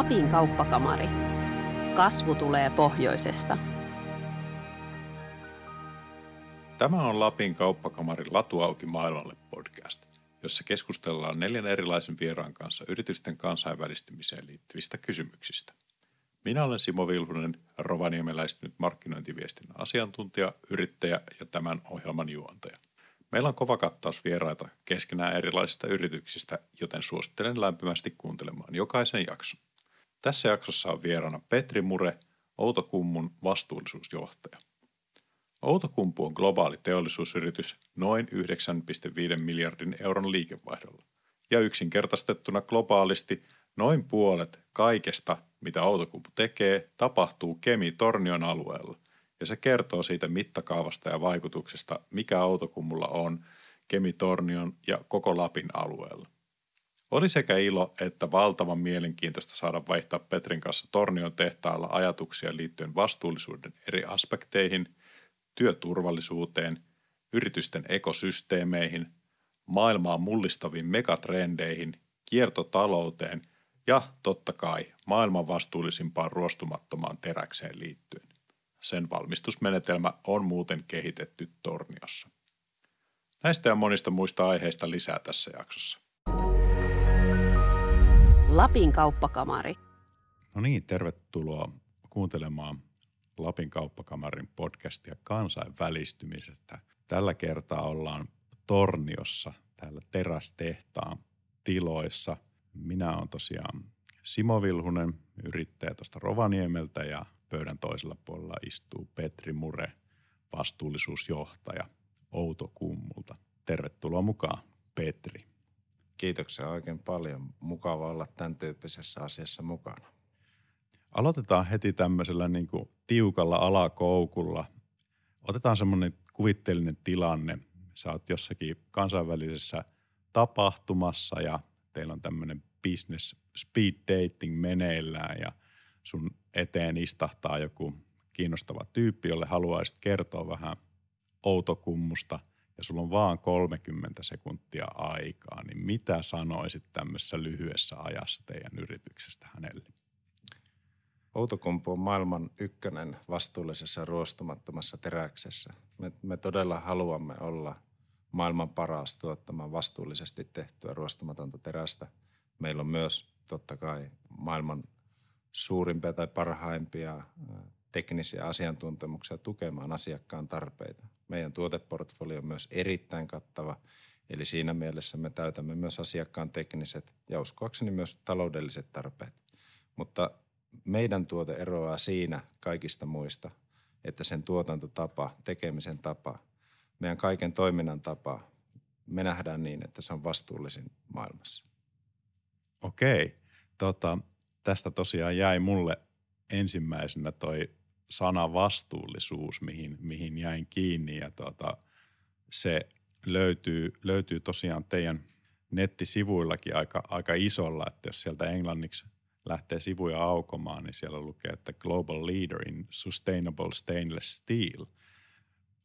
Lapin kauppakamari. Kasvu tulee pohjoisesta. Tämä on Lapin kauppakamarin Latu auki maailmalle podcast, jossa keskustellaan neljän erilaisen vieraan kanssa yritysten kansainvälistymiseen liittyvistä kysymyksistä. Minä olen Simo Vilhunen, rovaniemeläistynyt markkinointiviestinnän asiantuntija, yrittäjä ja tämän ohjelman juontaja. Meillä on kova kattaus vieraita keskenään erilaisista yrityksistä, joten suosittelen lämpimästi kuuntelemaan jokaisen jakson. Tässä jaksossa on vieraana Petri Mure, Outokummun vastuullisuusjohtaja. Outokumpu on globaali teollisuusyritys noin 9,5 miljardin euron liikevaihdolla. Ja yksinkertaistettuna globaalisti noin puolet kaikesta, mitä Outokumpu tekee, tapahtuu Kemi-Tornion alueella. Ja se kertoo siitä mittakaavasta ja vaikutuksesta, mikä Outokummulla on Kemi-Tornion ja koko Lapin alueella. Oli sekä ilo että valtavan mielenkiintoista saada vaihtaa Petrin kanssa Tornion tehtaalla ajatuksia liittyen vastuullisuuden eri aspekteihin, työturvallisuuteen, yritysten ekosysteemeihin, maailmaa mullistaviin megatrendeihin, kiertotalouteen ja totta kai maailman vastuullisimpaan ruostumattomaan teräkseen liittyen. Sen valmistusmenetelmä on muuten kehitetty Torniossa. Näistä ja monista muista aiheista lisää tässä jaksossa. Lapin kauppakamari. No niin, tervetuloa kuuntelemaan Lapin kauppakamarin podcastia kansainvälistymisestä. Tällä kertaa ollaan Torniossa, täällä terästehtaan tiloissa. Minä olen tosiaan Simo Vilhunen, yrittäjä tuosta Rovaniemeltä ja pöydän toisella puolella istuu Petri Mure, vastuullisuusjohtaja Outokummulta. Tervetuloa mukaan, Petri. Kiitoksia oikein paljon. Mukava olla tämän tyyppisessä asiassa mukana. Aloitetaan heti tämmöisellä niin kuin tiukalla alakoukulla. Otetaan semmoinen kuvitteellinen tilanne. Sä oot jossakin kansainvälisessä tapahtumassa ja teillä on tämmöinen business speed dating meneillään ja sun eteen istahtaa joku kiinnostava tyyppi, jolle haluaisit kertoa vähän outokummusta – ja sulla on vaan 30 sekuntia aikaa, niin mitä sanoisit tämmöisessä lyhyessä ajassa teidän yrityksestä hänelle? Outokumpu on maailman ykkönen vastuullisessa ruostumattomassa teräksessä. Me, me todella haluamme olla maailman paras tuottamaan vastuullisesti tehtyä ruostumatonta terästä. Meillä on myös totta kai maailman suurimpia tai parhaimpia teknisiä asiantuntemuksia tukemaan asiakkaan tarpeita. Meidän tuoteportfolio on myös erittäin kattava, eli siinä mielessä me täytämme myös asiakkaan tekniset ja uskoakseni myös taloudelliset tarpeet. Mutta meidän tuote eroaa siinä kaikista muista, että sen tuotantotapa, tekemisen tapa, meidän kaiken toiminnan tapa, me nähdään niin, että se on vastuullisin maailmassa. Okei. Tota, tästä tosiaan jäi mulle ensimmäisenä toi sana vastuullisuus, mihin, mihin jäin kiinni. Ja tota, se löytyy, löytyy tosiaan teidän nettisivuillakin aika, aika isolla, että jos sieltä englanniksi lähtee sivuja aukomaan, niin siellä lukee, että Global Leader in Sustainable Stainless Steel –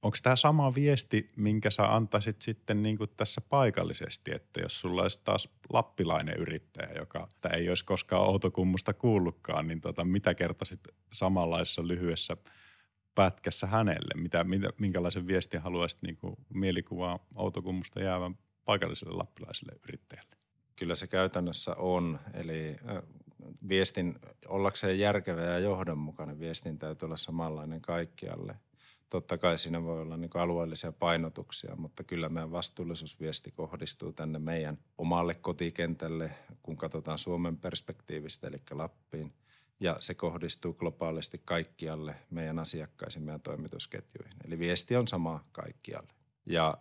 onko tämä sama viesti, minkä sä antaisit sitten niin kuin tässä paikallisesti, että jos sulla olisi taas lappilainen yrittäjä, joka ei olisi koskaan Outokummusta kuullutkaan, niin tota, mitä kertaisit samanlaisessa lyhyessä pätkässä hänelle? Mitä, mitä, minkälaisen viestin haluaisit niin kuin mielikuvaa Outokummusta jäävän paikalliselle lappilaiselle yrittäjälle? Kyllä se käytännössä on, eli viestin ollakseen järkevä ja johdonmukainen viestin täytyy olla samanlainen kaikkialle – totta kai siinä voi olla niin alueellisia painotuksia, mutta kyllä meidän vastuullisuusviesti kohdistuu tänne meidän omalle kotikentälle, kun katsotaan Suomen perspektiivistä, eli Lappiin. Ja se kohdistuu globaalisti kaikkialle meidän asiakkaisiin, meidän toimitusketjuihin. Eli viesti on sama kaikkialle. Ja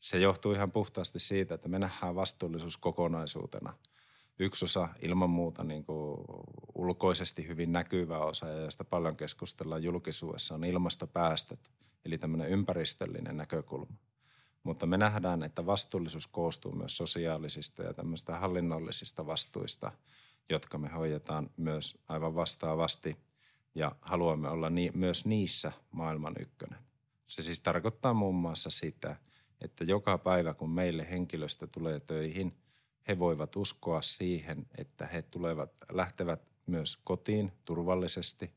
se johtuu ihan puhtaasti siitä, että me nähdään vastuullisuus kokonaisuutena – yksi osa ilman muuta niin kuin ulkoisesti hyvin näkyvä osa ja josta paljon keskustellaan julkisuudessa on ilmastopäästöt, eli tämmöinen ympäristöllinen näkökulma. Mutta me nähdään, että vastuullisuus koostuu myös sosiaalisista ja tämmöistä hallinnollisista vastuista, jotka me hoidetaan myös aivan vastaavasti ja haluamme olla ni- myös niissä maailman ykkönen. Se siis tarkoittaa muun muassa sitä, että joka päivä kun meille henkilöstö tulee töihin – he voivat uskoa siihen, että he tulevat, lähtevät myös kotiin turvallisesti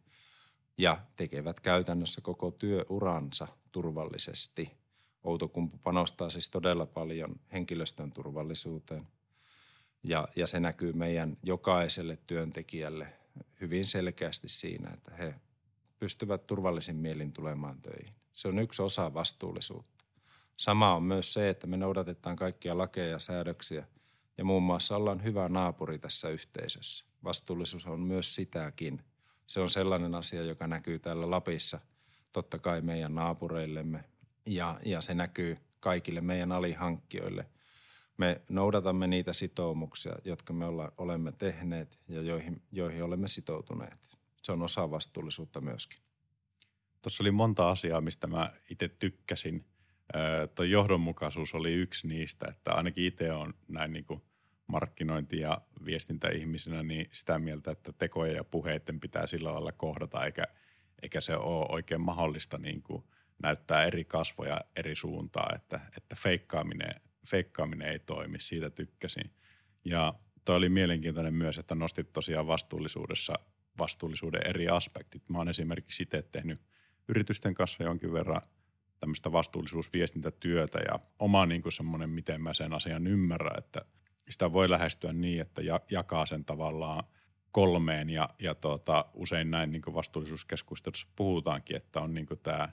ja tekevät käytännössä koko työuransa turvallisesti. Outokumpu panostaa siis todella paljon henkilöstön turvallisuuteen ja, ja se näkyy meidän jokaiselle työntekijälle hyvin selkeästi siinä, että he pystyvät turvallisin mielin tulemaan töihin. Se on yksi osa vastuullisuutta. Sama on myös se, että me noudatetaan kaikkia lakeja ja säädöksiä ja muun muassa ollaan hyvä naapuri tässä yhteisössä. Vastuullisuus on myös sitäkin. Se on sellainen asia, joka näkyy täällä Lapissa totta kai meidän naapureillemme ja, ja se näkyy kaikille meidän alihankkijoille. Me noudatamme niitä sitoumuksia, jotka me olla, olemme tehneet ja joihin, joihin olemme sitoutuneet. Se on osa vastuullisuutta myöskin. Tuossa oli monta asiaa, mistä mä itse tykkäsin. Tuo johdonmukaisuus oli yksi niistä, että ainakin itse on näin niin kuin markkinointi- ja viestintäihmisenä niin sitä mieltä, että tekoja ja puheiden pitää sillä lailla kohdata, eikä, eikä se ole oikein mahdollista niin kuin näyttää eri kasvoja eri suuntaan, että, että feikkaaminen, feikkaaminen ei toimi, siitä tykkäsin. Ja toi oli mielenkiintoinen myös, että nostit tosiaan vastuullisuudessa vastuullisuuden eri aspektit. Mä oon esimerkiksi itse tehnyt yritysten kanssa jonkin verran tämmöistä vastuullisuusviestintätyötä ja oma niin semmoinen, miten mä sen asian ymmärrän, että sitä voi lähestyä niin, että jakaa sen tavallaan kolmeen ja, ja tota, usein näin niin vastuullisuuskeskustelussa puhutaankin, että on niin tämä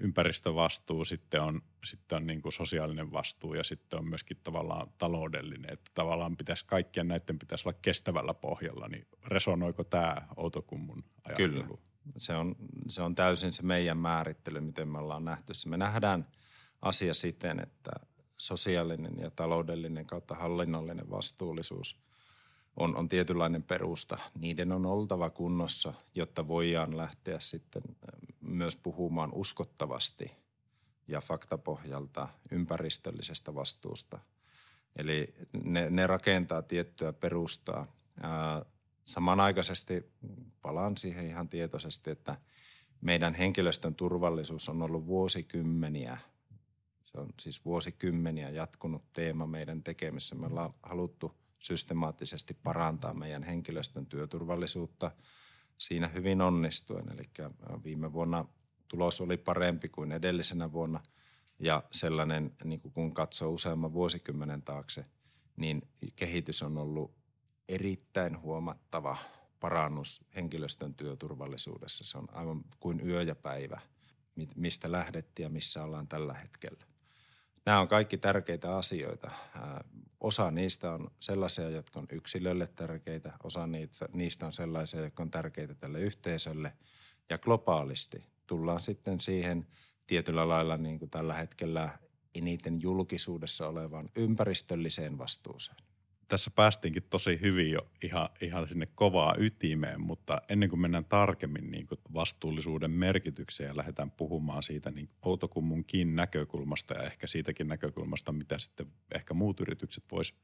ympäristövastuu, sitten on, sitten on niin sosiaalinen vastuu ja sitten on myöskin tavallaan taloudellinen, että tavallaan pitäisi kaikkien näiden pitäisi olla kestävällä pohjalla, niin resonoiko tämä Outokummun ajattelu? Kyllä, se on, se on täysin se meidän määrittely, miten me ollaan nähty se. Me nähdään asia siten, että sosiaalinen ja taloudellinen kautta hallinnollinen vastuullisuus on, on tietynlainen perusta. Niiden on oltava kunnossa, jotta voidaan lähteä sitten myös puhumaan uskottavasti ja faktapohjalta ympäristöllisestä vastuusta. Eli ne, ne rakentaa tiettyä perustaa. Ää, samanaikaisesti palaan siihen ihan tietoisesti, että meidän henkilöstön turvallisuus on ollut vuosikymmeniä – se on siis vuosikymmeniä jatkunut teema meidän tekemisessä. Me ollaan haluttu systemaattisesti parantaa meidän henkilöstön työturvallisuutta siinä hyvin onnistuen. Eli viime vuonna tulos oli parempi kuin edellisenä vuonna ja sellainen, niin kun katsoo useamman vuosikymmenen taakse, niin kehitys on ollut erittäin huomattava parannus henkilöstön työturvallisuudessa. Se on aivan kuin yö ja päivä, mistä lähdettiin ja missä ollaan tällä hetkellä. Nämä on kaikki tärkeitä asioita. Osa niistä on sellaisia, jotka on yksilölle tärkeitä, osa niistä on sellaisia, jotka on tärkeitä tälle yhteisölle. Ja globaalisti tullaan sitten siihen tietyllä lailla niin kuin tällä hetkellä eniten julkisuudessa olevaan ympäristölliseen vastuuseen tässä päästiinkin tosi hyvin jo ihan, ihan sinne kovaa ytimeen, mutta ennen kuin mennään tarkemmin niin kuin vastuullisuuden merkitykseen ja lähdetään puhumaan siitä niin Outokummunkin näkökulmasta ja ehkä siitäkin näkökulmasta, mitä sitten ehkä muut yritykset vois,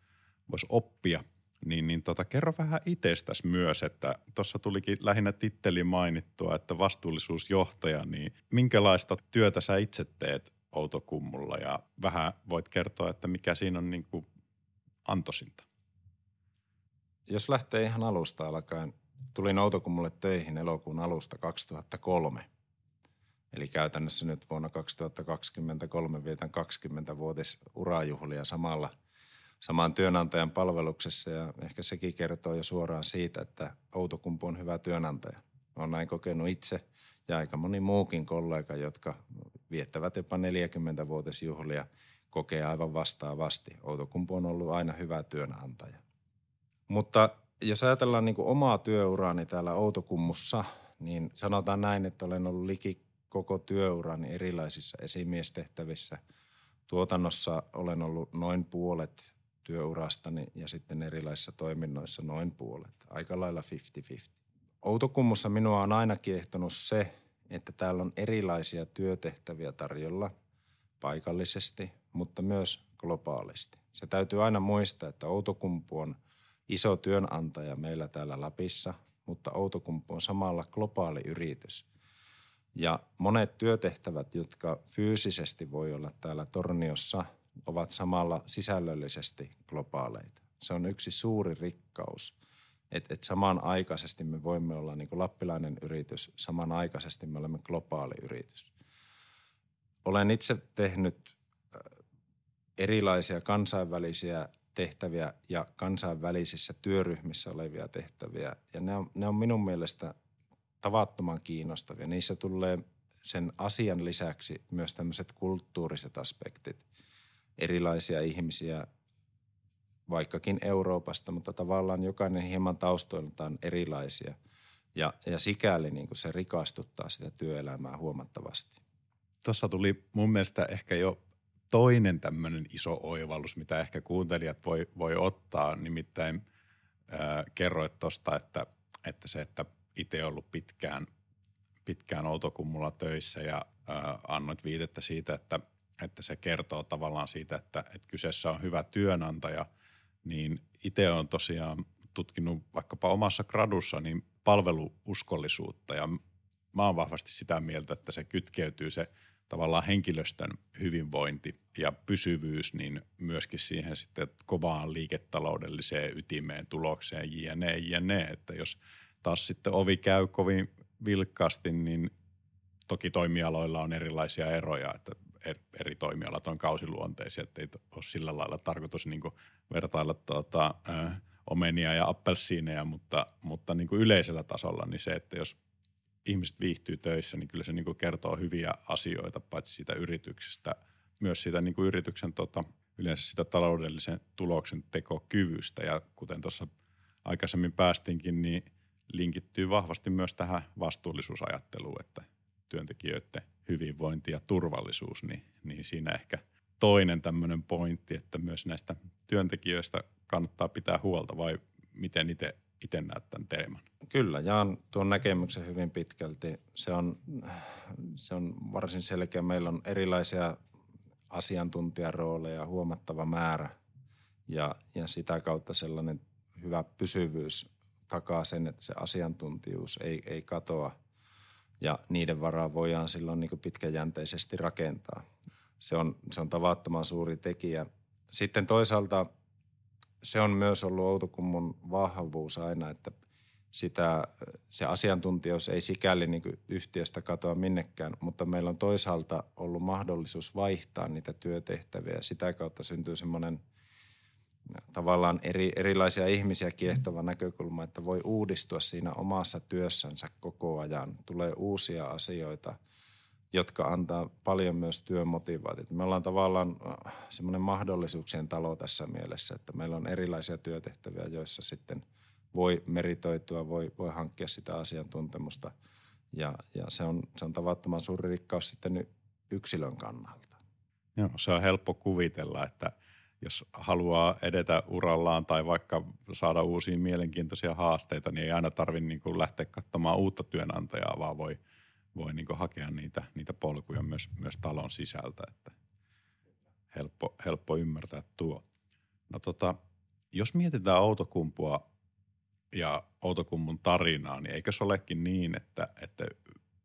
vois oppia, niin, niin tota, kerro vähän itsestäsi myös, että tuossa tulikin lähinnä titteli mainittua, että vastuullisuusjohtaja, niin minkälaista työtä sä itse teet Outokummulla ja vähän voit kertoa, että mikä siinä on niin kuin antoisinta? Jos lähtee ihan alusta alkaen, tulin Outokummulle töihin elokuun alusta 2003. Eli käytännössä nyt vuonna 2023 vietän 20-vuotis urajuhlia samalla samaan työnantajan palveluksessa ja ehkä sekin kertoo jo suoraan siitä, että Outokumpu on hyvä työnantaja. Olen näin kokenut itse ja aika moni muukin kollega, jotka viettävät jopa 40-vuotisjuhlia, kokee aivan vastaavasti. Outokumpu on ollut aina hyvä työnantaja. Mutta jos ajatellaan niin kuin omaa työuraani täällä Outokummussa, niin sanotaan näin, että olen ollut liki koko työurani erilaisissa esimiestehtävissä. Tuotannossa olen ollut noin puolet työurastani ja sitten erilaisissa toiminnoissa noin puolet. Aika lailla 50-50. Outokummussa minua on aina kiehtonut se, että täällä on erilaisia työtehtäviä tarjolla paikallisesti, mutta myös globaalisti. Se täytyy aina muistaa, että Outokumpu on – iso työnantaja meillä täällä Lapissa, mutta Outokumpu on samalla globaali yritys. Ja monet työtehtävät, jotka fyysisesti voi olla täällä Torniossa, ovat samalla sisällöllisesti globaaleita. Se on yksi suuri rikkaus Että et samanaikaisesti me voimme olla niin kuin lappilainen yritys, samanaikaisesti me olemme globaali yritys. Olen itse tehnyt erilaisia kansainvälisiä tehtäviä ja kansainvälisissä työryhmissä olevia tehtäviä. Ja ne on, ne on minun mielestä tavattoman kiinnostavia. Niissä tulee sen asian lisäksi myös tämmöiset kulttuuriset aspektit. Erilaisia ihmisiä, vaikkakin Euroopasta, mutta tavallaan jokainen hieman taustoiltaan erilaisia. Ja, ja sikäli niin kuin se rikastuttaa sitä työelämää huomattavasti. Tuossa tuli mun mielestä ehkä jo toinen tämmöinen iso oivallus, mitä ehkä kuuntelijat voi, voi ottaa. Nimittäin äh, kerroit tuosta, että, että se, että itse ollut pitkään, pitkään Outokummulla töissä ja äh, annoit viitettä siitä, että, että se kertoo tavallaan siitä, että, että kyseessä on hyvä työnantaja, niin itse on tosiaan tutkinut vaikkapa omassa gradussa niin palveluuskollisuutta ja mä oon vahvasti sitä mieltä, että se kytkeytyy se – tavallaan henkilöstön hyvinvointi ja pysyvyys, niin myöskin siihen sitten kovaan liiketaloudelliseen ytimeen, tulokseen, jne, jne. Että jos taas sitten ovi käy kovin vilkkaasti, niin toki toimialoilla on erilaisia eroja, että eri toimialat on kausiluonteisia, että ei ole sillä lailla tarkoitus niin vertailla tuota, ö, omenia ja appelsiineja, mutta, mutta niin yleisellä tasolla niin se, että jos ihmiset viihtyy töissä, niin kyllä se niin kuin kertoo hyviä asioita paitsi siitä yrityksestä, myös siitä niin kuin yrityksen tota, yleensä sitä taloudellisen tuloksen tekokyvystä. Ja kuten tuossa aikaisemmin päästinkin, niin linkittyy vahvasti myös tähän vastuullisuusajatteluun, että työntekijöiden hyvinvointi ja turvallisuus, niin, niin siinä ehkä toinen tämmöinen pointti, että myös näistä työntekijöistä kannattaa pitää huolta vai miten itse itse näet tämän teeman? Kyllä, jaan tuon näkemyksen hyvin pitkälti. Se on, se on varsin selkeä. Meillä on erilaisia asiantuntijarooleja huomattava määrä ja, ja sitä kautta sellainen hyvä pysyvyys takaa sen, että se asiantuntijuus ei, ei katoa ja niiden varaa voidaan silloin niin pitkäjänteisesti rakentaa. Se on, se on tavattoman suuri tekijä. Sitten toisaalta – se on myös ollut Outokummun vahvuus aina, että sitä, se asiantuntijuus ei sikäli niin yhtiöstä katoa minnekään, mutta meillä on toisaalta ollut mahdollisuus vaihtaa niitä työtehtäviä. Sitä kautta syntyy semmoinen tavallaan eri, erilaisia ihmisiä kiehtova näkökulma, että voi uudistua siinä omassa työssänsä koko ajan. Tulee uusia asioita – jotka antaa paljon myös työmotivaatiota. Me ollaan tavallaan äh, semmoinen mahdollisuuksien talo tässä mielessä, että meillä on erilaisia työtehtäviä, joissa sitten voi meritoitua, voi, voi hankkia sitä asiantuntemusta ja, ja se, on, se on tavattoman suuri rikkaus sitten yksilön kannalta. Joo, se on helppo kuvitella, että jos haluaa edetä urallaan tai vaikka saada uusia mielenkiintoisia haasteita, niin ei aina tarvitse niin lähteä katsomaan uutta työnantajaa, vaan voi – voi niin hakea niitä, niitä polkuja myös, myös talon sisältä, että helppo, helppo ymmärtää tuo. No tota, jos mietitään Outokumpua ja Outokummun tarinaa, niin eikö se olekin niin, että, että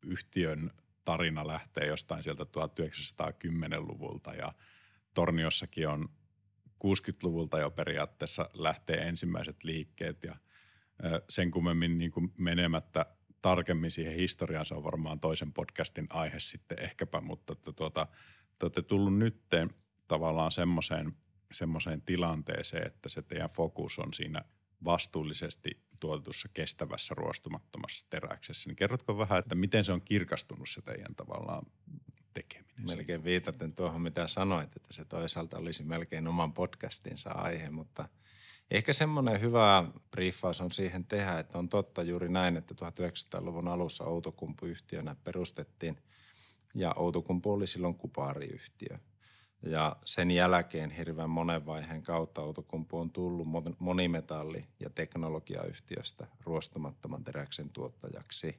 yhtiön tarina lähtee jostain sieltä 1910-luvulta ja Torniossakin on 60-luvulta jo periaatteessa lähtee ensimmäiset liikkeet ja sen kummemmin niin kuin menemättä tarkemmin siihen historiaan, se on varmaan toisen podcastin aihe sitten ehkäpä, mutta että tuota, te olette tullut nyt tavallaan semmoiseen, semmoiseen tilanteeseen, että se teidän fokus on siinä vastuullisesti tuotetussa kestävässä ruostumattomassa teräksessä. Niin kerrotko vähän, että miten se on kirkastunut se teidän tavallaan tekeminen? Melkein viitaten tuohon, mitä sanoit, että se toisaalta olisi melkein oman podcastinsa aihe, mutta – Ehkä semmoinen hyvä briefaus on siihen tehdä, että on totta juuri näin, että 1900-luvun alussa Outokumpu yhtiönä perustettiin ja Outokumpu oli silloin kupaariyhtiö. Ja sen jälkeen hirveän monen vaiheen kautta Outokumpu on tullut monimetalli- ja teknologiayhtiöstä ruostumattoman teräksen tuottajaksi.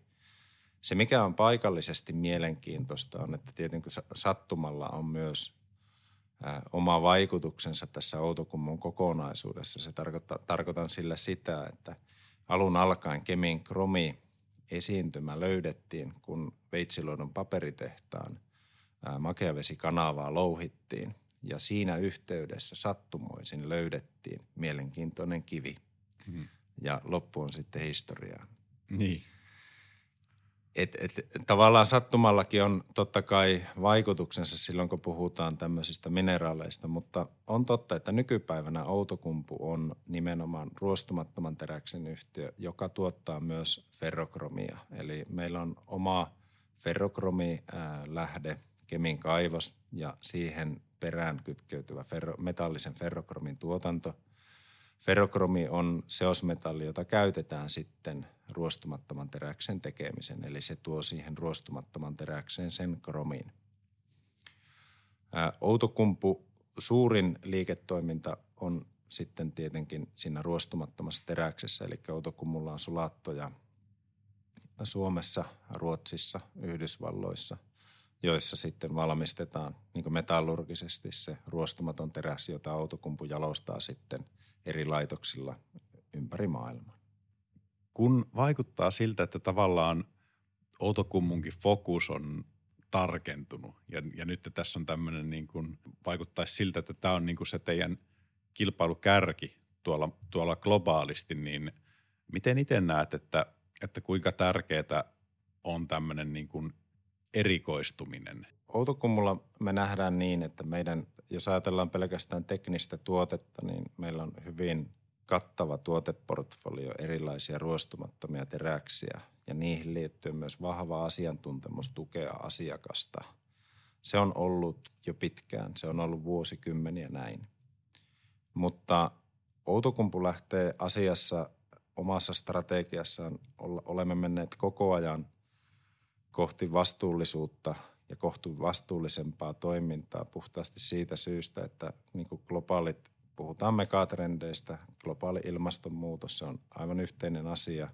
Se, mikä on paikallisesti mielenkiintoista, on, että tietenkin sattumalla on myös – oma vaikutuksensa tässä Outokummun kokonaisuudessa. Se tarkoittaa, tarkoitan sillä sitä, että alun alkaen Kemin kromi esiintymä löydettiin, kun Veitsiluodon paperitehtaan makeavesikanavaa louhittiin. Ja siinä yhteydessä sattumoisin löydettiin mielenkiintoinen kivi. Mm. ja loppu on sitten historiaa. Niin. Et, et, tavallaan sattumallakin on totta kai vaikutuksensa silloin, kun puhutaan tämmöisistä mineraaleista, mutta on totta, että nykypäivänä Outokumpu on nimenomaan ruostumattoman teräksen yhtiö, joka tuottaa myös ferrokromia. Eli meillä on oma ferrokromi-lähde, Kemin kaivos ja siihen perään kytkeytyvä ferro, metallisen ferrokromin tuotanto. Ferrokromi on seosmetalli, jota käytetään sitten ruostumattoman teräksen tekemisen, eli se tuo siihen ruostumattoman teräkseen sen kromin. Outokumpu suurin liiketoiminta on sitten tietenkin siinä ruostumattomassa teräksessä, eli Outokummulla on sulattoja Suomessa, Ruotsissa, Yhdysvalloissa – joissa sitten valmistetaan niin metallurgisesti se ruostumaton teräs, jota autokumpu jalostaa sitten eri laitoksilla ympäri maailmaa. Kun vaikuttaa siltä, että tavallaan Outokummunkin fokus on tarkentunut ja, ja nyt tässä on tämmöinen niin kuin, vaikuttaisi siltä, että tämä on niin kuin se teidän kilpailukärki tuolla, tuolla globaalisti, niin miten itse näet, että, että kuinka tärkeää on tämmöinen niin kuin erikoistuminen? Outokummulla me nähdään niin, että meidän, jos ajatellaan pelkästään teknistä tuotetta, niin meillä on hyvin kattava tuoteportfolio, erilaisia ruostumattomia teräksiä ja niihin liittyy myös vahva asiantuntemus tukea asiakasta. Se on ollut jo pitkään, se on ollut vuosikymmeniä näin. Mutta Outokumpu lähtee asiassa omassa strategiassaan, olemme menneet koko ajan – kohti vastuullisuutta ja kohti vastuullisempaa toimintaa puhtaasti siitä syystä, että niin globaalit, puhutaan megatrendeistä, globaali ilmastonmuutos, se on aivan yhteinen asia.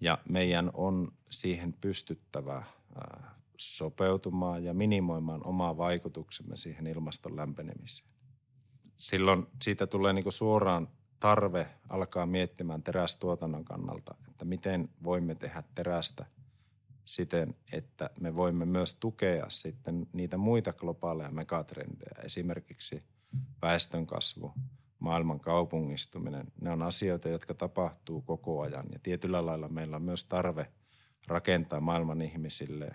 Ja meidän on siihen pystyttävä sopeutumaan ja minimoimaan omaa vaikutuksemme siihen ilmaston lämpenemiseen. Silloin siitä tulee niin suoraan tarve alkaa miettimään terästuotannon kannalta, että miten voimme tehdä terästä siten, että me voimme myös tukea sitten niitä muita globaaleja megatrendejä, esimerkiksi väestönkasvu, maailman kaupungistuminen. Ne on asioita, jotka tapahtuu koko ajan ja tietyllä lailla meillä on myös tarve rakentaa maailman ihmisille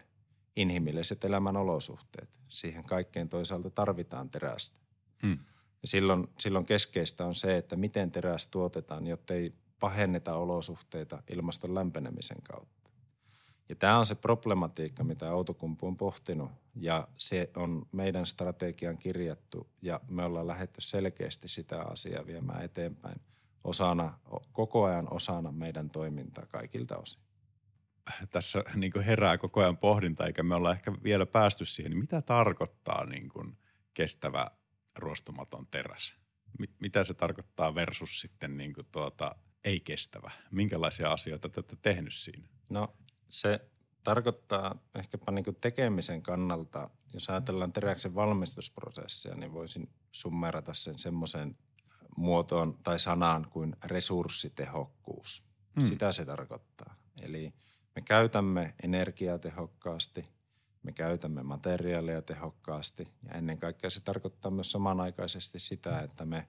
inhimilliset elämän olosuhteet. Siihen kaikkeen toisaalta tarvitaan terästä. Hmm. Ja silloin, silloin keskeistä on se, että miten teräs tuotetaan, jotta ei pahenneta olosuhteita ilmaston lämpenemisen kautta. Ja tämä on se problematiikka, mitä Autokumpu on pohtinut ja se on meidän strategian kirjattu ja me ollaan lähdetty selkeästi sitä asiaa viemään eteenpäin osana, koko ajan osana meidän toimintaa kaikilta osin. Tässä niin herää koko ajan pohdinta, eikä me olla ehkä vielä päästy siihen. Mitä tarkoittaa niin kuin kestävä ruostumaton teräs? Mitä se tarkoittaa versus sitten niin kuin tuota, ei kestävä? Minkälaisia asioita te olette tehnyt siinä? No se tarkoittaa ehkäpä niin tekemisen kannalta, jos ajatellaan teräksen valmistusprosessia, niin voisin summerata sen semmoisen muotoon tai sanaan kuin resurssitehokkuus. Hmm. Sitä se tarkoittaa. Eli me käytämme energiaa tehokkaasti, me käytämme materiaalia tehokkaasti ja ennen kaikkea se tarkoittaa myös samanaikaisesti sitä, että me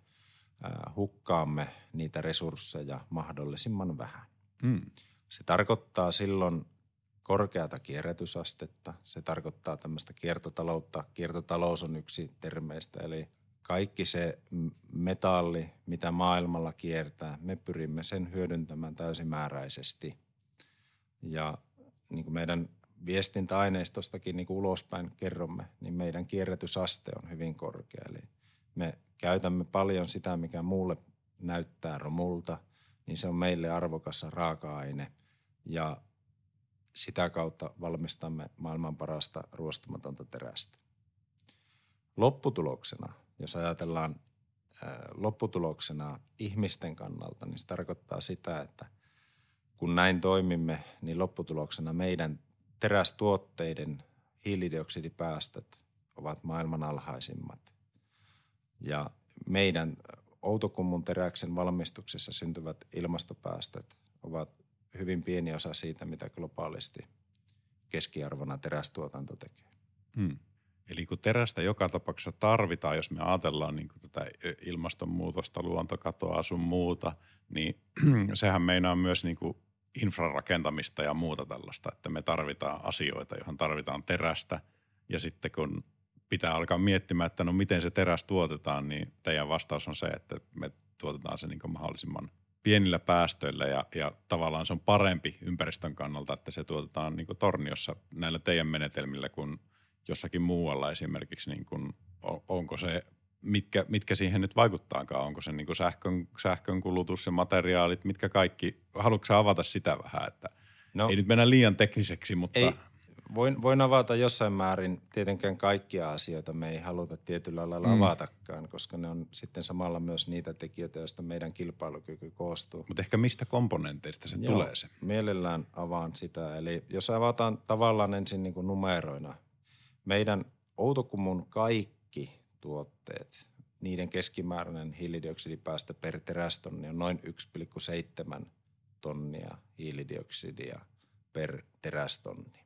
hukkaamme niitä resursseja mahdollisimman vähän. Hmm. Se tarkoittaa silloin korkeata kierrätysastetta. Se tarkoittaa tämmöistä kiertotaloutta. Kiertotalous on yksi termeistä, eli kaikki se metalli, mitä maailmalla kiertää, me pyrimme sen hyödyntämään täysimääräisesti. Ja niin kuin meidän viestintäaineistostakin niin kuin ulospäin kerromme, niin meidän kierrätysaste on hyvin korkea. Eli me käytämme paljon sitä, mikä muulle näyttää romulta, niin se on meille arvokas raaka-aine. Ja sitä kautta valmistamme maailman parasta ruostumatonta terästä. Lopputuloksena, jos ajatellaan lopputuloksena ihmisten kannalta, niin se tarkoittaa sitä, että kun näin toimimme, niin lopputuloksena meidän terästuotteiden hiilidioksidipäästöt ovat maailman alhaisimmat. Ja meidän Outokummun teräksen valmistuksessa syntyvät ilmastopäästöt ovat hyvin pieni osa siitä, mitä globaalisti keskiarvona terästuotanto tekee. Hmm. Eli kun terästä joka tapauksessa tarvitaan, jos me ajatellaan niin kuin tätä ilmastonmuutosta, luontokatoa, sun muuta, niin sehän meinaa myös niin kuin infrarakentamista ja muuta tällaista, että me tarvitaan asioita, johon tarvitaan terästä ja sitten kun pitää alkaa miettimään, että no miten se teräs tuotetaan, niin teidän vastaus on se, että me tuotetaan se niin mahdollisimman pienillä päästöillä ja, ja tavallaan se on parempi ympäristön kannalta, että se tuotetaan niin torniossa näillä teidän menetelmillä kuin jossakin muualla esimerkiksi, niin kuin, onko se, mitkä, mitkä siihen nyt vaikuttaakaan, onko se niin kuin sähkön, sähkön kulutus ja materiaalit, mitkä kaikki, haluatko avata sitä vähän, että no, ei nyt mennä liian tekniseksi, mutta – ei, Voin, voin avata jossain määrin. Tietenkään kaikkia asioita me ei haluta tietyllä lailla mm. avatakaan, koska ne on sitten samalla myös niitä tekijöitä, joista meidän kilpailukyky koostuu. Mutta ehkä mistä komponenteista se Joo, tulee se? Mielellään avaan sitä. Eli jos avataan tavallaan ensin niin kuin numeroina. Meidän Outokumun kaikki tuotteet, niiden keskimääräinen hiilidioksidipäästö per terästonni on noin 1,7 tonnia hiilidioksidia per terästonni.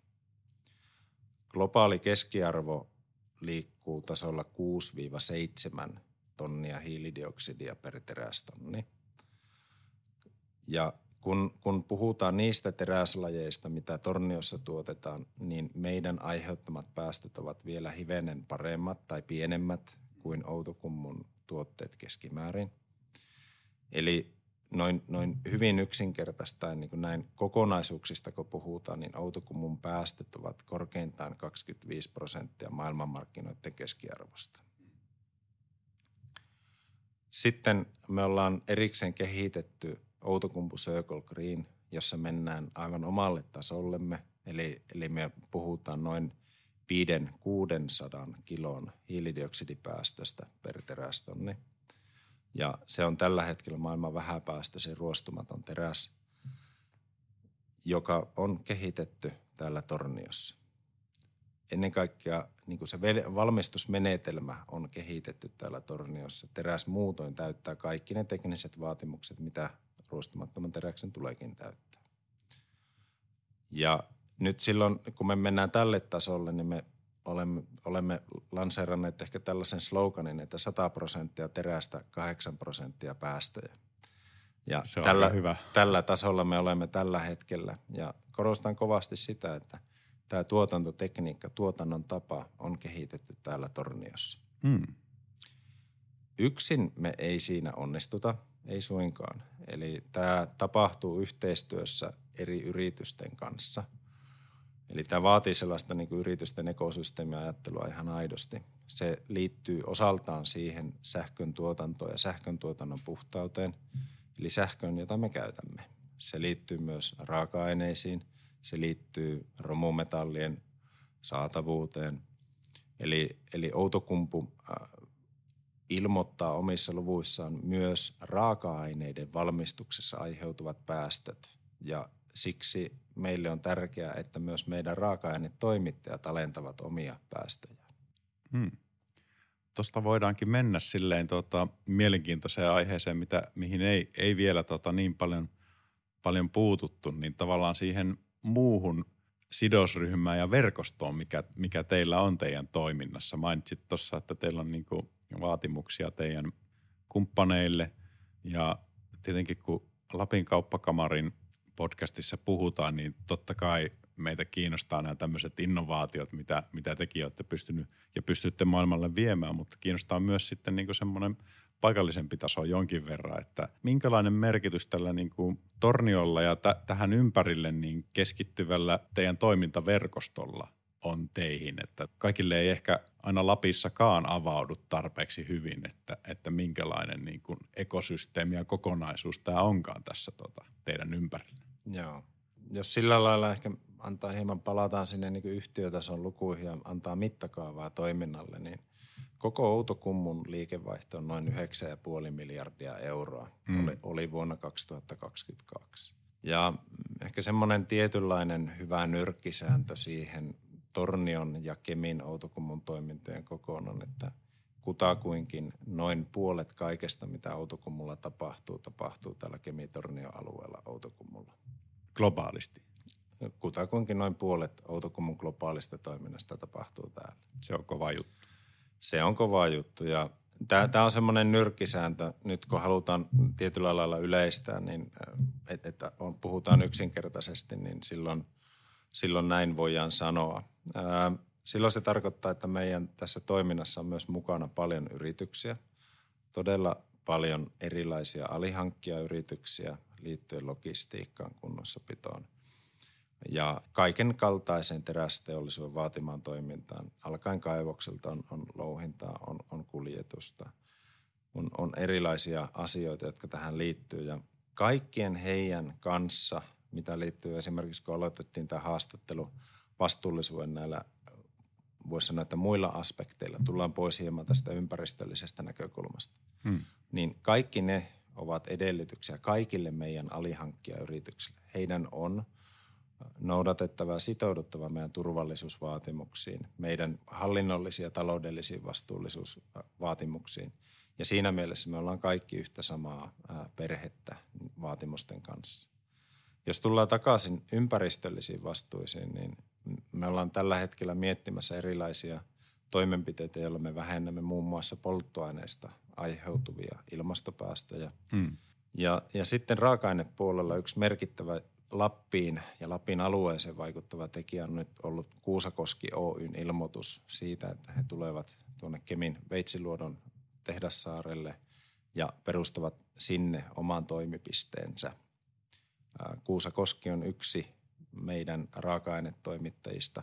Globaali keskiarvo liikkuu tasolla 6-7 tonnia hiilidioksidia per terästonni. Ja kun, kun puhutaan niistä teräslajeista, mitä torniossa tuotetaan, niin meidän aiheuttamat päästöt ovat vielä hivenen paremmat tai pienemmät kuin Outokummun tuotteet keskimäärin. Eli noin, noin hyvin yksinkertaista niin näin kokonaisuuksista kun puhutaan, niin Outokumun päästöt ovat korkeintaan 25 prosenttia maailmanmarkkinoiden keskiarvosta. Sitten me ollaan erikseen kehitetty Outokumpu Circle Green, jossa mennään aivan omalle tasollemme. Eli, eli me puhutaan noin 500-600 kilon hiilidioksidipäästöstä per terästonni – ja se on tällä hetkellä maailman vähäpäästöisin ruostumaton teräs, joka on kehitetty täällä Torniossa. Ennen kaikkea niin kuin se valmistusmenetelmä on kehitetty täällä Torniossa. Teräs muutoin täyttää kaikki ne tekniset vaatimukset, mitä ruostumattoman teräksen tuleekin täyttää. Ja nyt silloin, kun me mennään tälle tasolle, niin me olemme, olemme lanseeranneet ehkä tällaisen sloganin, että 100 prosenttia terästä, 8 prosenttia päästöjä. Ja Se on tällä, hyvä. tällä tasolla me olemme tällä hetkellä. Ja korostan kovasti sitä, että tämä tuotantotekniikka, tuotannon tapa on kehitetty täällä Torniossa. Hmm. Yksin me ei siinä onnistuta, ei suinkaan. Eli tämä tapahtuu yhteistyössä eri yritysten kanssa – Eli tämä vaatii sellaista niin kuin yritysten ekosysteemiajattelua ihan aidosti. Se liittyy osaltaan siihen sähkön tuotantoon ja sähkön tuotannon puhtauteen, eli sähköön, jota me käytämme. Se liittyy myös raaka-aineisiin, se liittyy romumetallien saatavuuteen. Eli, eli Outokumpu ilmoittaa omissa luvuissaan myös raaka-aineiden valmistuksessa aiheutuvat päästöt. Ja siksi meille on tärkeää, että myös meidän raaka-ainetoimittajat alentavat omia päästöjä. Hmm. Tuosta voidaankin mennä silleen tota, mielenkiintoiseen aiheeseen, mitä, mihin ei, ei vielä tota, niin paljon, paljon puututtu, niin tavallaan siihen muuhun sidosryhmään ja verkostoon, mikä, mikä teillä on teidän toiminnassa. Mainitsit tuossa, että teillä on niinku vaatimuksia teidän kumppaneille ja tietenkin kun Lapin kauppakamarin – podcastissa puhutaan, niin totta kai meitä kiinnostaa nämä tämmöiset innovaatiot, mitä, mitä tekin olette pystynyt ja pystytte maailmalle viemään, mutta kiinnostaa myös sitten niin semmoinen paikallisempi taso jonkin verran, että minkälainen merkitys tällä niin kuin torniolla ja t- tähän ympärille niin keskittyvällä teidän toimintaverkostolla on teihin, että kaikille ei ehkä aina Lapissakaan avaudu tarpeeksi hyvin, että, että minkälainen niin kuin ekosysteemi ja kokonaisuus tämä onkaan tässä tota, teidän ympärillä. Joo. Jos sillä lailla ehkä antaa hieman, palataan sinne niin yhtiötason lukuihin ja antaa mittakaavaa toiminnalle, niin koko Outokummun liikevaihto on noin 9,5 miljardia euroa. Mm. Oli, oli vuonna 2022. Ja ehkä semmoinen tietynlainen hyvä nyrkkisääntö siihen Tornion ja Kemin Outokummun toimintojen kokoon on, että kutakuinkin noin puolet kaikesta, mitä Outokummulla tapahtuu, tapahtuu tällä Kemi-Tornion alueella Outokummulla. Globaalisti? Kutakuinkin noin puolet Outokummun globaalista toiminnasta tapahtuu täällä. Se on kova juttu. Se on kova juttu ja Tämä on semmoinen nyrkkisääntö, nyt kun halutaan tietyllä lailla yleistää, niin että et on, puhutaan yksinkertaisesti, niin silloin, silloin näin voidaan sanoa. Ää, silloin se tarkoittaa, että meidän tässä toiminnassa on myös mukana paljon yrityksiä, todella paljon erilaisia alihankkijayrityksiä liittyen logistiikkaan, kunnossapitoon ja kaiken kaltaisen terästeollisuuden vaatimaan toimintaan. Alkaen kaivokselta on, on louhintaa, on, on kuljetusta, on, on erilaisia asioita, jotka tähän liittyy. Ja kaikkien heidän kanssa, mitä liittyy esimerkiksi kun aloitettiin tämä haastattelu vastuullisuuden näillä voisi sanoa, että muilla aspekteilla, tullaan pois hieman tästä ympäristöllisestä näkökulmasta, hmm. niin kaikki ne ovat edellytyksiä kaikille meidän alihankkijayrityksille. Heidän on noudatettava ja sitouduttava meidän turvallisuusvaatimuksiin, meidän hallinnollisia ja taloudellisiin vastuullisuusvaatimuksiin. Ja siinä mielessä me ollaan kaikki yhtä samaa perhettä vaatimusten kanssa. Jos tullaan takaisin ympäristöllisiin vastuisiin, niin me ollaan tällä hetkellä miettimässä erilaisia toimenpiteitä, joilla me vähennämme muun muassa polttoaineista aiheutuvia ilmastopäästöjä. Hmm. Ja, ja sitten raaka-ainepuolella yksi merkittävä Lappiin ja Lapin alueeseen vaikuttava tekijä on nyt ollut Kuusakoski Oyn ilmoitus siitä, että he tulevat tuonne Kemin Veitsiluodon tehdassaarelle ja perustavat sinne oman toimipisteensä. Kuusakoski on yksi meidän raaka-ainetoimittajista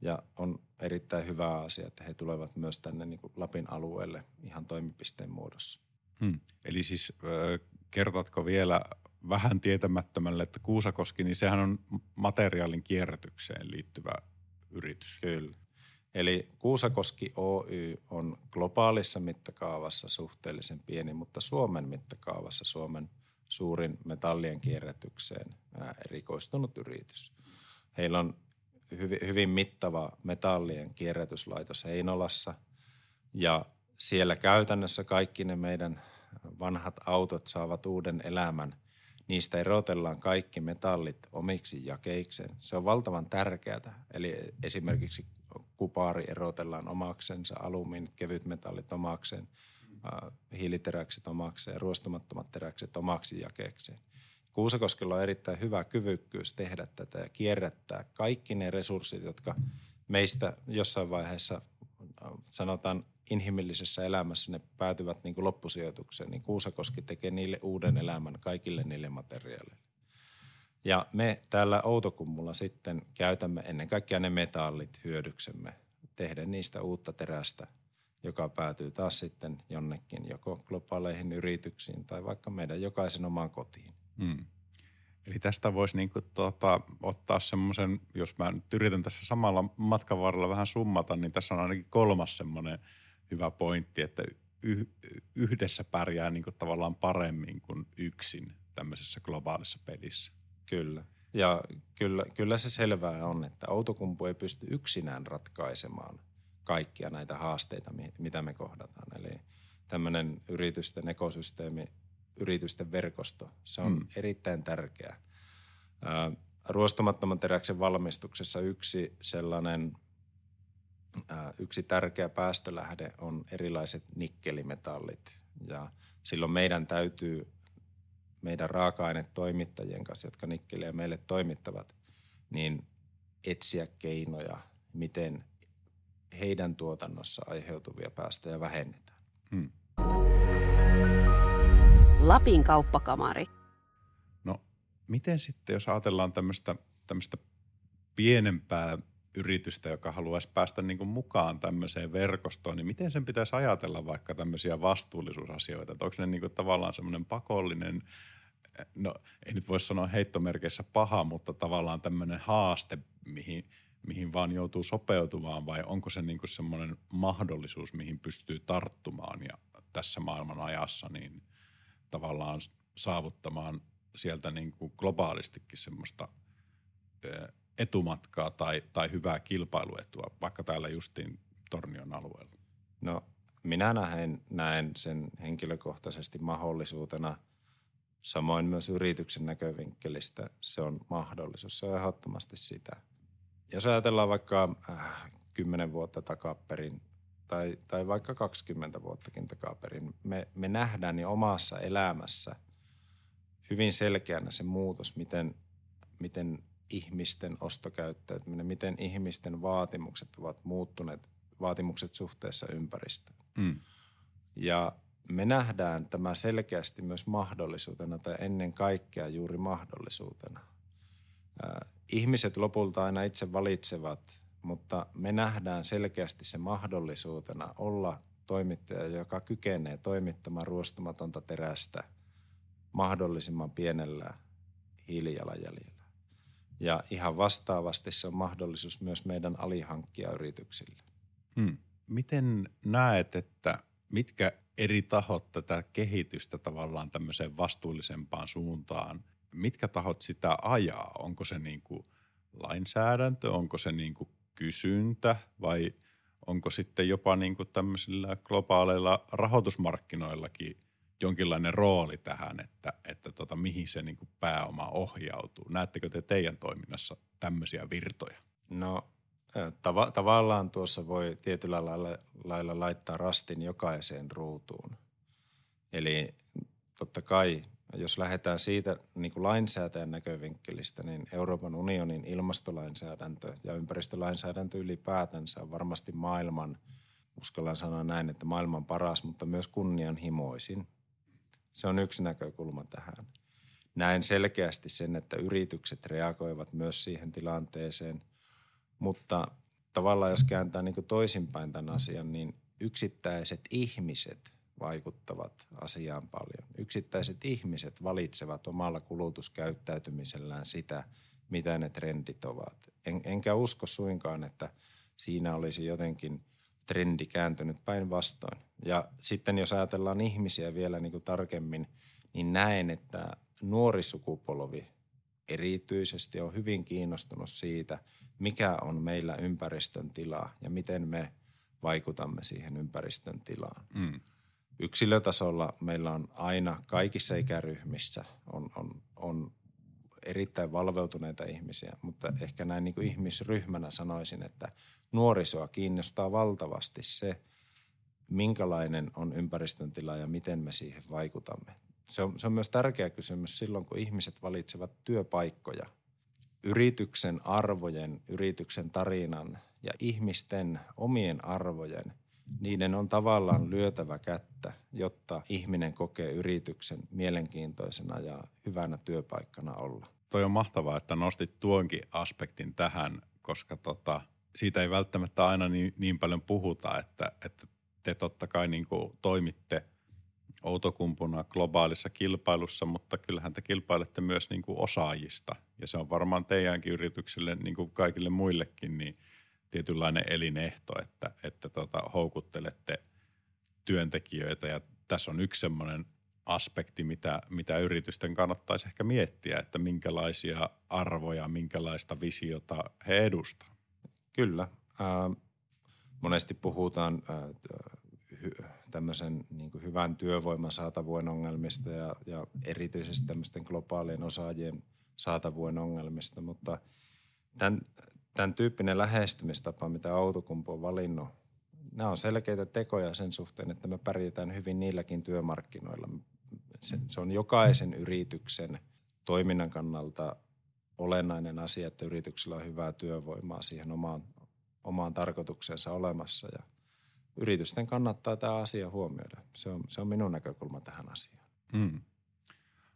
ja on erittäin hyvä asia, että he tulevat myös tänne niin kuin Lapin alueelle ihan toimipisteen muodossa. Hmm. Eli siis äh, kertotko vielä vähän tietämättömälle, että Kuusakoski, niin sehän on materiaalin kierrätykseen liittyvä yritys. Kyllä. Eli Kuusakoski Oy on globaalissa mittakaavassa suhteellisen pieni, mutta Suomen mittakaavassa Suomen suurin metallien kierrätykseen erikoistunut yritys. Heillä on hyvin, mittava metallien kierrätyslaitos Heinolassa ja siellä käytännössä kaikki ne meidän vanhat autot saavat uuden elämän – niistä erotellaan kaikki metallit omiksi jakeikseen. Se on valtavan tärkeää. Eli esimerkiksi kupaari erotellaan omaksensa, alumiinit, kevyt metallit omakseen, hiiliteräkset omakseen, ruostumattomat teräkset omaksi jakeekseen. Kuusakoskella on erittäin hyvä kyvykkyys tehdä tätä ja kierrättää kaikki ne resurssit, jotka meistä jossain vaiheessa sanotaan inhimillisessä elämässä ne päätyvät niin kuin loppusijoitukseen, niin Kuusakoski tekee niille uuden elämän kaikille niille materiaaleille. Ja me täällä Outokummulla sitten käytämme ennen kaikkea ne metallit hyödyksemme, tehdä niistä uutta terästä, joka päätyy taas sitten jonnekin joko globaaleihin yrityksiin tai vaikka meidän jokaisen omaan kotiin. Hmm. Eli tästä voisi niin kuin tuota, ottaa semmoisen, jos mä nyt yritän tässä samalla matkan varrella vähän summata, niin tässä on ainakin kolmas semmoinen – hyvä pointti, että yhdessä pärjää niin kuin tavallaan paremmin kuin yksin tämmöisessä globaalissa pelissä. Kyllä. Ja kyllä, kyllä se selvää on, että Outokumpu ei pysty yksinään ratkaisemaan kaikkia näitä haasteita, mitä me kohdataan. Eli tämmöinen yritysten ekosysteemi, yritysten verkosto, se on mm. erittäin tärkeä. Ruostumattoman teräksen valmistuksessa yksi sellainen – yksi tärkeä päästölähde on erilaiset nikkelimetallit. Ja silloin meidän täytyy meidän raaka-ainetoimittajien kanssa, jotka nikkeliä meille toimittavat, niin etsiä keinoja, miten heidän tuotannossa aiheutuvia päästöjä vähennetään. Hmm. Lapin kauppakamari. No, miten sitten, jos ajatellaan tämmöistä, tämmöistä pienempää yritystä, joka haluaisi päästä niin kuin mukaan tämmöiseen verkostoon, niin miten sen pitäisi ajatella vaikka tämmöisiä vastuullisuusasioita? Että onko ne niin kuin tavallaan semmoinen pakollinen, no ei nyt voi sanoa heittomerkeissä paha, mutta tavallaan tämmöinen haaste, mihin, mihin vaan joutuu sopeutumaan vai onko se niin semmoinen mahdollisuus, mihin pystyy tarttumaan ja tässä maailman ajassa niin tavallaan saavuttamaan sieltä niin kuin globaalistikin semmoista etumatkaa tai, tai hyvää kilpailuetua, vaikka täällä justiin Tornion alueella? No minä näen, näen sen henkilökohtaisesti mahdollisuutena, samoin myös yrityksen näkövinkkelistä se on mahdollisuus, se on ehdottomasti sitä. Jos ajatellaan vaikka äh, kymmenen vuotta takaperin, tai, tai vaikka 20 vuottakin takaperin, me, me nähdään niin omassa elämässä hyvin selkeänä se muutos, miten, miten ihmisten ostokäyttäytyminen, miten ihmisten vaatimukset ovat muuttuneet, vaatimukset suhteessa ympäristöön. Mm. Ja me nähdään tämä selkeästi myös mahdollisuutena tai ennen kaikkea juuri mahdollisuutena. Ihmiset lopulta aina itse valitsevat, mutta me nähdään selkeästi se mahdollisuutena olla toimittaja, joka kykenee toimittamaan ruostumatonta terästä mahdollisimman pienellä hiilijalanjäljellä. Ja ihan vastaavasti se on mahdollisuus myös meidän alihankkijayrityksille. Hmm. Miten näet, että mitkä eri tahot tätä kehitystä tavallaan tämmöiseen vastuullisempaan suuntaan, mitkä tahot sitä ajaa? Onko se niin kuin lainsäädäntö, onko se niin kuin kysyntä vai onko sitten jopa niin kuin tämmöisillä globaaleilla rahoitusmarkkinoillakin jonkinlainen rooli tähän, että, että tota, mihin se niin kuin pääoma ohjautuu? Näettekö te teidän toiminnassa tämmöisiä virtoja? No Tava, tavallaan tuossa voi tietyllä lailla, lailla laittaa rastin jokaiseen ruutuun. Eli totta kai, jos lähdetään siitä niin kuin lainsäätäjän näkövinkkelistä, niin Euroopan unionin ilmastolainsäädäntö ja ympäristölainsäädäntö ylipäätänsä on varmasti maailman, uskallan sanoa näin, että maailman paras, mutta myös kunnianhimoisin. Se on yksi näkökulma tähän. Näen selkeästi sen, että yritykset reagoivat myös siihen tilanteeseen – mutta tavallaan jos kääntää niin toisinpäin tämän asian, niin yksittäiset ihmiset vaikuttavat asiaan paljon. Yksittäiset ihmiset valitsevat omalla kulutuskäyttäytymisellään sitä, mitä ne trendit ovat. En, enkä usko suinkaan, että siinä olisi jotenkin trendi kääntynyt päinvastoin. Ja sitten jos ajatellaan ihmisiä vielä niin kuin tarkemmin, niin näen, että nuori sukupolvi erityisesti on hyvin kiinnostunut siitä, mikä on meillä ympäristön tila ja miten me vaikutamme siihen ympäristön tilaan. Mm. Yksilötasolla meillä on aina kaikissa ikäryhmissä on, on, on erittäin valveutuneita ihmisiä, mutta ehkä näin niin kuin ihmisryhmänä sanoisin, että nuorisoa kiinnostaa valtavasti se, minkälainen on ympäristön tila ja miten me siihen vaikutamme. Se on, se on myös tärkeä kysymys silloin, kun ihmiset valitsevat työpaikkoja. Yrityksen arvojen, yrityksen tarinan ja ihmisten omien arvojen, niiden on tavallaan lyötävä kättä, jotta ihminen kokee yrityksen mielenkiintoisena ja hyvänä työpaikkana olla. Toi on mahtavaa, että nostit tuonkin aspektin tähän, koska tota, siitä ei välttämättä aina niin, niin paljon puhuta, että, että te totta kai niin kuin toimitte – Outokumpuna globaalissa kilpailussa, mutta kyllähän te kilpailette myös niin kuin osaajista. Ja se on varmaan teidänkin yritykselle, niin kuin kaikille muillekin, niin tietynlainen elinehto, että, että tota, houkuttelette työntekijöitä. Ja tässä on yksi semmoinen aspekti, mitä, mitä yritysten kannattaisi ehkä miettiä, että minkälaisia arvoja, minkälaista visiota he edustavat. Kyllä. Äh, monesti puhutaan äh, tämmöisen niin kuin hyvän työvoiman saatavuuden ongelmista ja, ja erityisesti tämmöisten globaalien osaajien saatavuuden ongelmista, mutta tämän, tämän tyyppinen lähestymistapa, mitä Outokumpu on valinnut, nämä on selkeitä tekoja sen suhteen, että me pärjätään hyvin niilläkin työmarkkinoilla. Se, se on jokaisen yrityksen toiminnan kannalta olennainen asia, että yrityksellä on hyvää työvoimaa siihen omaan, omaan tarkoituksensa olemassa ja – yritysten kannattaa tämä asia huomioida. Se on, se on minun näkökulma tähän asiaan. Mm.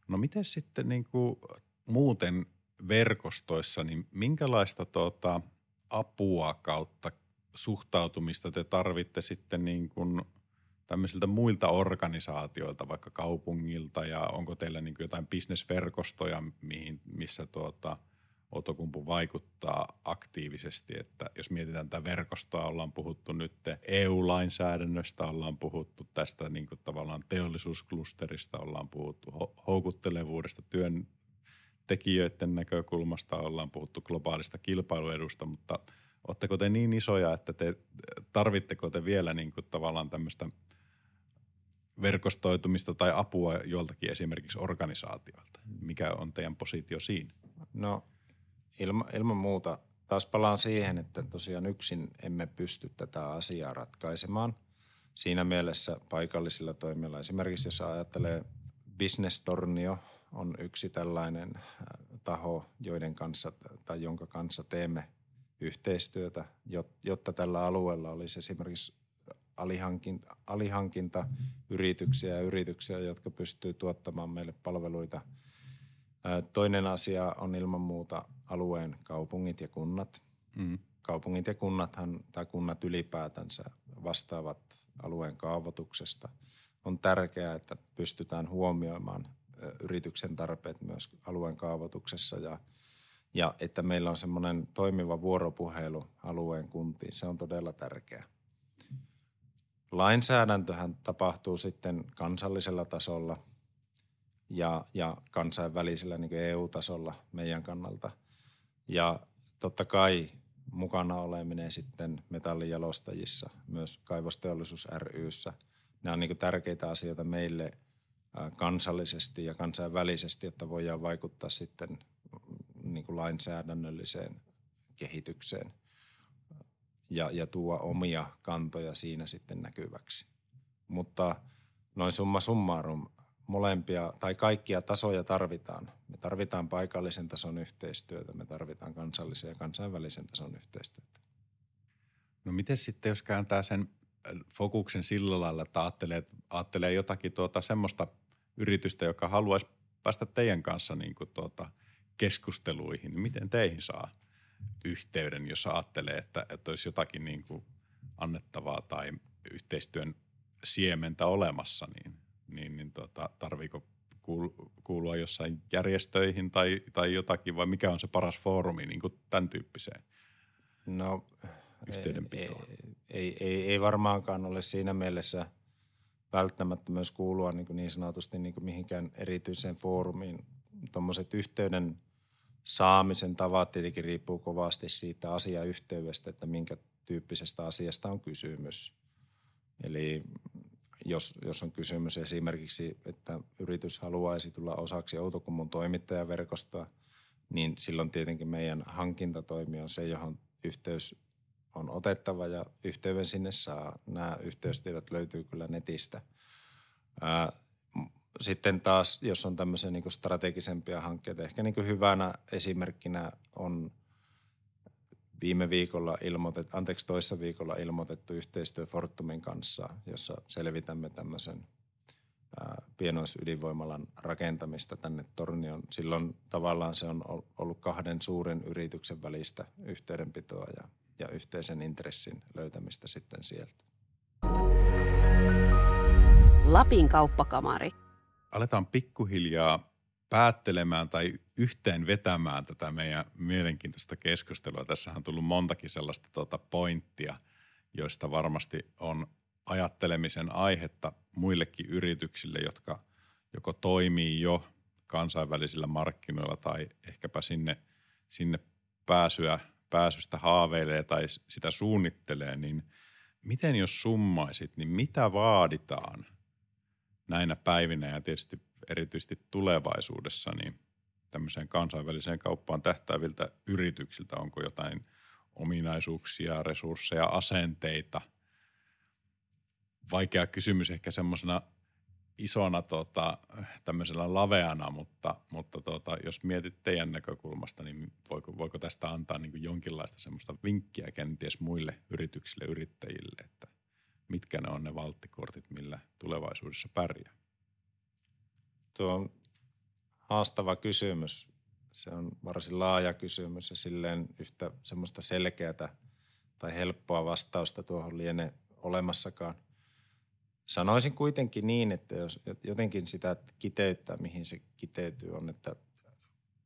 No miten sitten niin kuin muuten verkostoissa, niin minkälaista tuota apua kautta suhtautumista te tarvitte sitten niin kuin tämmöisiltä muilta organisaatioilta, vaikka kaupungilta ja onko teillä niin kuin jotain bisnesverkostoja, mihin, missä tuota – Outokumpu vaikuttaa aktiivisesti, että jos mietitään tätä verkostoa, ollaan puhuttu nyt EU-lainsäädännöstä, ollaan puhuttu tästä niin kuin tavallaan teollisuusklusterista, ollaan puhuttu houkuttelevuudesta, työn tekijöiden näkökulmasta, ollaan puhuttu globaalista kilpailuedusta, mutta Oletteko te niin isoja, että te tarvitteko te vielä niin kuin tavallaan tämmöistä verkostoitumista tai apua joltakin esimerkiksi organisaatioilta? Mikä on teidän positio siinä? No ilma, ilman muuta taas palaan siihen, että tosiaan yksin emme pysty tätä asiaa ratkaisemaan. Siinä mielessä paikallisilla toimilla, esimerkiksi jos ajattelee Business Tornio on yksi tällainen äh, taho, joiden kanssa tai jonka kanssa teemme yhteistyötä, jotta tällä alueella olisi esimerkiksi alihankinta, alihankinta yrityksiä ja yrityksiä, jotka pystyy tuottamaan meille palveluita. Äh, toinen asia on ilman muuta alueen kaupungit ja kunnat. Mm. Kaupungit ja kunnathan, tai kunnat ylipäätänsä vastaavat alueen kaavoituksesta. On tärkeää, että pystytään huomioimaan yrityksen tarpeet myös alueen kaavoituksessa ja, ja että meillä on semmoinen toimiva vuoropuhelu alueen kuntiin. Se on todella tärkeää. Lainsäädäntöhän tapahtuu sitten kansallisella tasolla ja, ja kansainvälisellä niin EU-tasolla meidän kannalta. Ja totta kai mukana oleminen sitten metallijalostajissa, myös kaivosteollisuus ryssä. Nämä on niin tärkeitä asioita meille – kansallisesti ja kansainvälisesti, että voidaan vaikuttaa sitten mm, niin kuin lainsäädännölliseen kehitykseen ja, ja tuo omia kantoja siinä sitten näkyväksi. Mutta noin summa summarum, molempia tai kaikkia tasoja tarvitaan. Me tarvitaan paikallisen tason yhteistyötä, me tarvitaan kansallisen ja kansainvälisen tason yhteistyötä. No miten sitten, jos kääntää sen fokuksen sillä lailla, että ajattelee, ajattelee jotakin tuota semmoista – yritystä, joka haluaisi päästä teidän kanssa niin kuin tuota keskusteluihin, niin miten teihin saa yhteyden, jos ajattelee, että, että olisi jotakin niin kuin annettavaa tai yhteistyön siementä olemassa, niin, niin, niin tuota, tarviiko kuulua jossain järjestöihin tai, tai jotakin, vai mikä on se paras foorumi niin kuin tämän tyyppiseen no, yhteydenpitoon? Ei, ei, ei, ei varmaankaan ole siinä mielessä – välttämättä myös kuulua niin, kuin niin sanotusti niin kuin mihinkään erityiseen foorumiin. Tuommoiset yhteyden saamisen tavat tietenkin riippuu kovasti siitä asiayhteydestä, että minkä tyyppisestä asiasta on kysymys. Eli jos, jos on kysymys esimerkiksi, että yritys haluaisi tulla osaksi Outokummun toimittajaverkostoa, niin silloin tietenkin meidän hankintatoimi on se, johon yhteys on otettava ja yhteyden sinne saa. Nämä yhteystiedot löytyy kyllä netistä. sitten taas, jos on tämmöisiä niin strategisempia hankkeita, ehkä niin hyvänä esimerkkinä on viime viikolla ilmoitettu, anteeksi toissa viikolla ilmoitettu yhteistyö Fortumin kanssa, jossa selvitämme tämmöisen pienoisydinvoimalan rakentamista tänne Tornioon. Silloin tavallaan se on ollut kahden suuren yrityksen välistä yhteydenpitoa ja ja yhteisen intressin löytämistä sitten sieltä. Lapin kauppakamari. Aletaan pikkuhiljaa päättelemään tai yhteen vetämään tätä meidän mielenkiintoista keskustelua. Tässä on tullut montakin sellaista tuota pointtia, joista varmasti on ajattelemisen aihetta muillekin yrityksille, jotka joko toimii jo kansainvälisillä markkinoilla tai ehkäpä sinne, sinne pääsyä pääsystä haaveilee tai sitä suunnittelee, niin miten jos summaisit, niin mitä vaaditaan näinä päivinä ja tietysti erityisesti tulevaisuudessa niin tämmöiseen kansainväliseen kauppaan tähtääviltä yrityksiltä? Onko jotain ominaisuuksia, resursseja, asenteita? Vaikea kysymys ehkä semmoisena isona tota, tämmöisellä laveana, mutta, mutta tota, jos mietit teidän näkökulmasta, niin voiko, voiko tästä antaa niin kuin jonkinlaista semmoista vinkkiä kenties muille yrityksille, yrittäjille, että mitkä ne on ne valttikortit, millä tulevaisuudessa pärjää? Tuo on haastava kysymys. Se on varsin laaja kysymys ja silleen yhtä semmoista selkeätä tai helppoa vastausta tuohon liene olemassakaan – Sanoisin kuitenkin niin, että jos jotenkin sitä kiteyttää, mihin se kiteytyy, on, että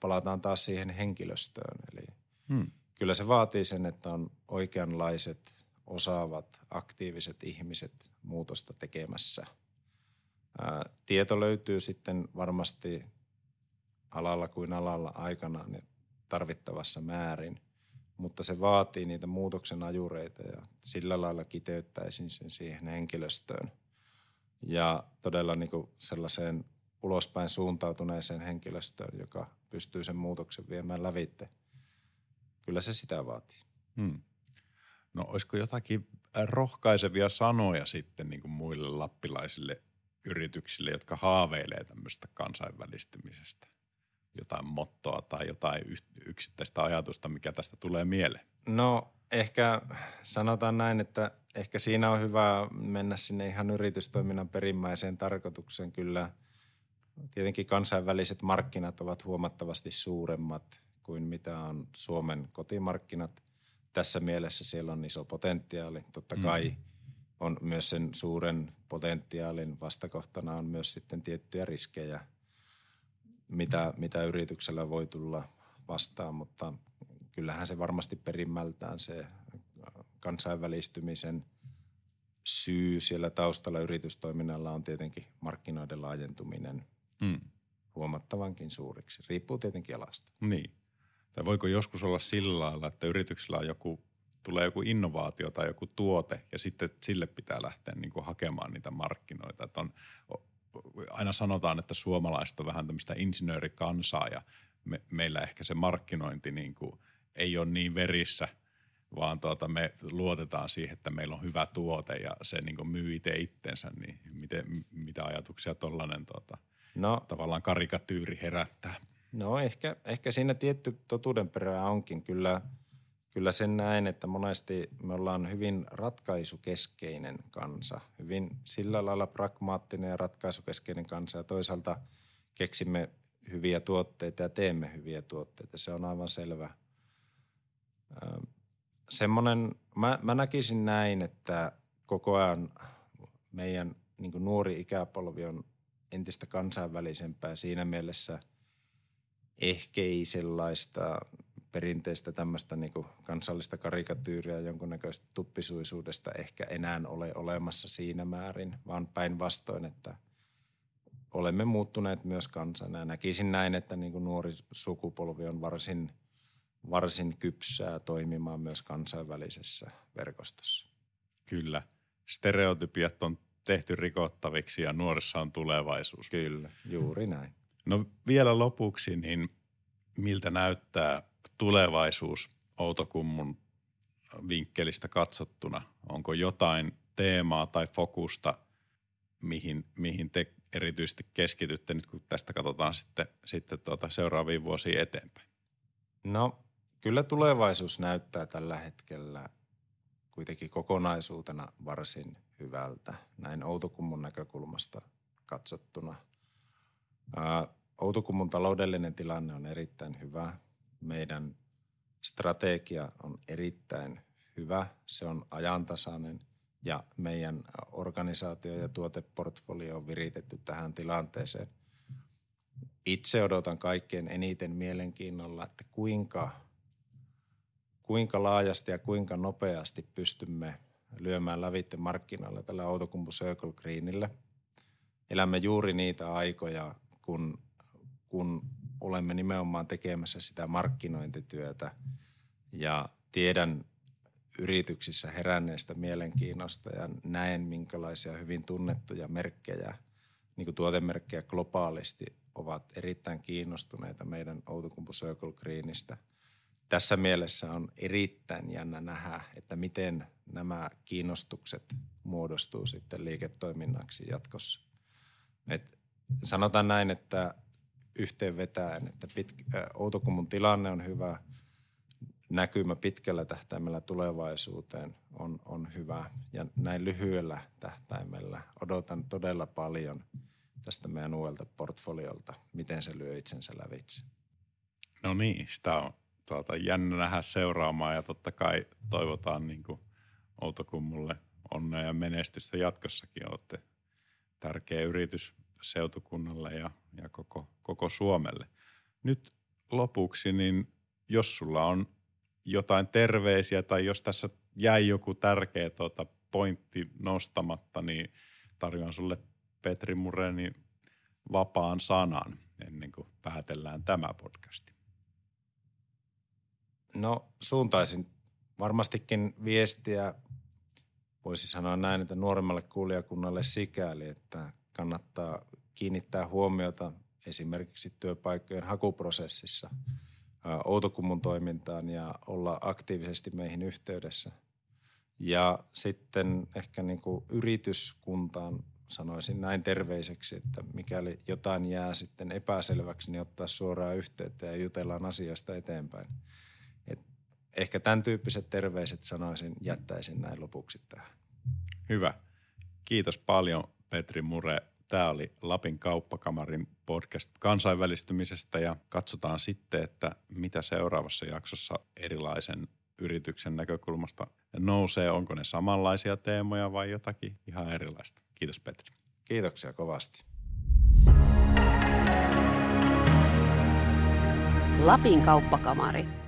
palataan taas siihen henkilöstöön. Eli hmm. kyllä se vaatii sen, että on oikeanlaiset, osaavat, aktiiviset ihmiset muutosta tekemässä. Ää, tieto löytyy sitten varmasti alalla kuin alalla aikana tarvittavassa määrin, mutta se vaatii niitä muutoksen ajureita ja sillä lailla kiteyttäisin sen siihen henkilöstöön – ja todella niin kuin sellaiseen ulospäin suuntautuneeseen henkilöstöön, joka pystyy sen muutoksen viemään lävitte. kyllä se sitä vaatii. Hmm. No olisiko jotakin rohkaisevia sanoja sitten niin kuin muille lappilaisille yrityksille, jotka haaveilee tämmöistä kansainvälistymisestä? Jotain mottoa tai jotain yksittäistä ajatusta, mikä tästä tulee mieleen? No ehkä sanotaan näin, että ehkä siinä on hyvä mennä sinne ihan yritystoiminnan perimmäiseen tarkoitukseen. Kyllä tietenkin kansainväliset markkinat ovat huomattavasti suuremmat kuin mitä on Suomen kotimarkkinat. Tässä mielessä siellä on iso potentiaali. Totta kai mm. on myös sen suuren potentiaalin vastakohtana on myös sitten tiettyjä riskejä, mitä, mitä yrityksellä voi tulla vastaan, mutta kyllähän se varmasti perimmältään se kansainvälistymisen syy siellä taustalla yritystoiminnalla on tietenkin markkinoiden laajentuminen mm. huomattavankin suuriksi. Riippuu tietenkin alasta. Niin. Tai voiko joskus olla sillä lailla, että yrityksellä on joku, tulee joku innovaatio tai joku tuote ja sitten sille pitää lähteä niin kuin hakemaan niitä markkinoita. Että on, aina sanotaan, että suomalaiset on vähän tämmöistä insinöörikansaa ja me, meillä ehkä se markkinointi niin kuin ei ole niin verissä, vaan tuota, me luotetaan siihen, että meillä on hyvä tuote ja se niin myy itse itsensä. Niin miten, mitä ajatuksia tuollainen tuota, no, tavallaan karikatyyri herättää? No ehkä, ehkä siinä tietty totuudenperä onkin. Kyllä, kyllä sen näin, että monesti me ollaan hyvin ratkaisukeskeinen kansa. Hyvin sillä lailla pragmaattinen ja ratkaisukeskeinen kansa ja toisaalta keksimme hyviä tuotteita ja teemme hyviä tuotteita. Se on aivan selvä. Semmoinen, mä, mä näkisin näin, että koko ajan meidän niin nuori ikäpolvi on entistä kansainvälisempää siinä mielessä – ehkä ei sellaista perinteistä tämmöistä niin kansallista karikatyyriä jonkunnäköistä tuppisuisuudesta ehkä enää ole olemassa siinä määrin, vaan päinvastoin, että olemme muuttuneet myös kansana. Näkisin näin, että niin nuori sukupolvi on varsin, varsin kypsää toimimaan myös kansainvälisessä verkostossa. Kyllä. Stereotypiat on tehty rikottaviksi ja nuorissa on tulevaisuus. Kyllä, juuri näin. No vielä lopuksi, niin miltä näyttää tulevaisuus Outokummun vinkkelistä katsottuna? Onko jotain teemaa tai fokusta, mihin, mihin te erityisesti keskitytte nyt, kun tästä katsotaan sitten, sitten tuota seuraavia vuosia eteenpäin? No kyllä tulevaisuus näyttää tällä hetkellä kuitenkin kokonaisuutena varsin hyvältä, näin Outokummun näkökulmasta katsottuna – Outokummun taloudellinen tilanne on erittäin hyvä. Meidän strategia on erittäin hyvä. Se on ajantasainen ja meidän organisaatio ja tuoteportfolio on viritetty tähän tilanteeseen. Itse odotan kaikkein eniten mielenkiinnolla, että kuinka, kuinka laajasti ja kuinka nopeasti pystymme lyömään lävitte markkinoilla tällä Outokumpu Circle Greenillä. Elämme juuri niitä aikoja, kun, kun olemme nimenomaan tekemässä sitä markkinointityötä ja tiedän yrityksissä heränneestä mielenkiinnosta ja näen minkälaisia hyvin tunnettuja merkkejä, niin kuin tuotemerkkejä globaalisti ovat erittäin kiinnostuneita meidän Outokumpu Circle Greenistä. Tässä mielessä on erittäin jännä nähdä, että miten nämä kiinnostukset muodostuu sitten liiketoiminnaksi jatkossa. Et sanotaan näin, että yhteenvetäen, että pit, Outokummun tilanne on hyvä, näkymä pitkällä tähtäimellä tulevaisuuteen on, on hyvä ja näin lyhyellä tähtäimellä odotan todella paljon tästä meidän uudelta portfoliolta, miten se lyö itsensä lävitse. No niin, sitä on tuota, jännä nähdä seuraamaan ja totta kai toivotaan niin kuin Outokummulle onnea ja menestystä jatkossakin. Olette tärkeä yritys seutukunnalle ja, ja koko, koko Suomelle. Nyt lopuksi, niin jos sulla on jotain terveisiä tai jos tässä jäi joku tärkeä tuota, pointti nostamatta, niin tarjoan sulle Petri Mureni vapaan sanan ennen kuin päätellään tämä podcasti. No suuntaisin varmastikin viestiä, voisi sanoa näin, että nuoremmalle kuulijakunnalle sikäli, että kannattaa kiinnittää huomiota esimerkiksi työpaikkojen hakuprosessissa Outokummun toimintaan ja olla aktiivisesti meihin yhteydessä. Ja sitten ehkä niin kuin yrityskuntaan sanoisin näin terveiseksi, että mikäli jotain jää sitten epäselväksi, niin ottaa suoraan yhteyttä ja jutellaan asiasta eteenpäin. Ehkä tämän tyyppiset terveiset sanoisin, jättäisin näin lopuksi tähän. Hyvä. Kiitos paljon Petri Mure. Tämä oli Lapin kauppakamarin podcast kansainvälistymisestä ja katsotaan sitten, että mitä seuraavassa jaksossa erilaisen yrityksen näkökulmasta nousee. Onko ne samanlaisia teemoja vai jotakin ihan erilaista? Kiitos Petri. Kiitoksia kovasti. Lapin kauppakamari.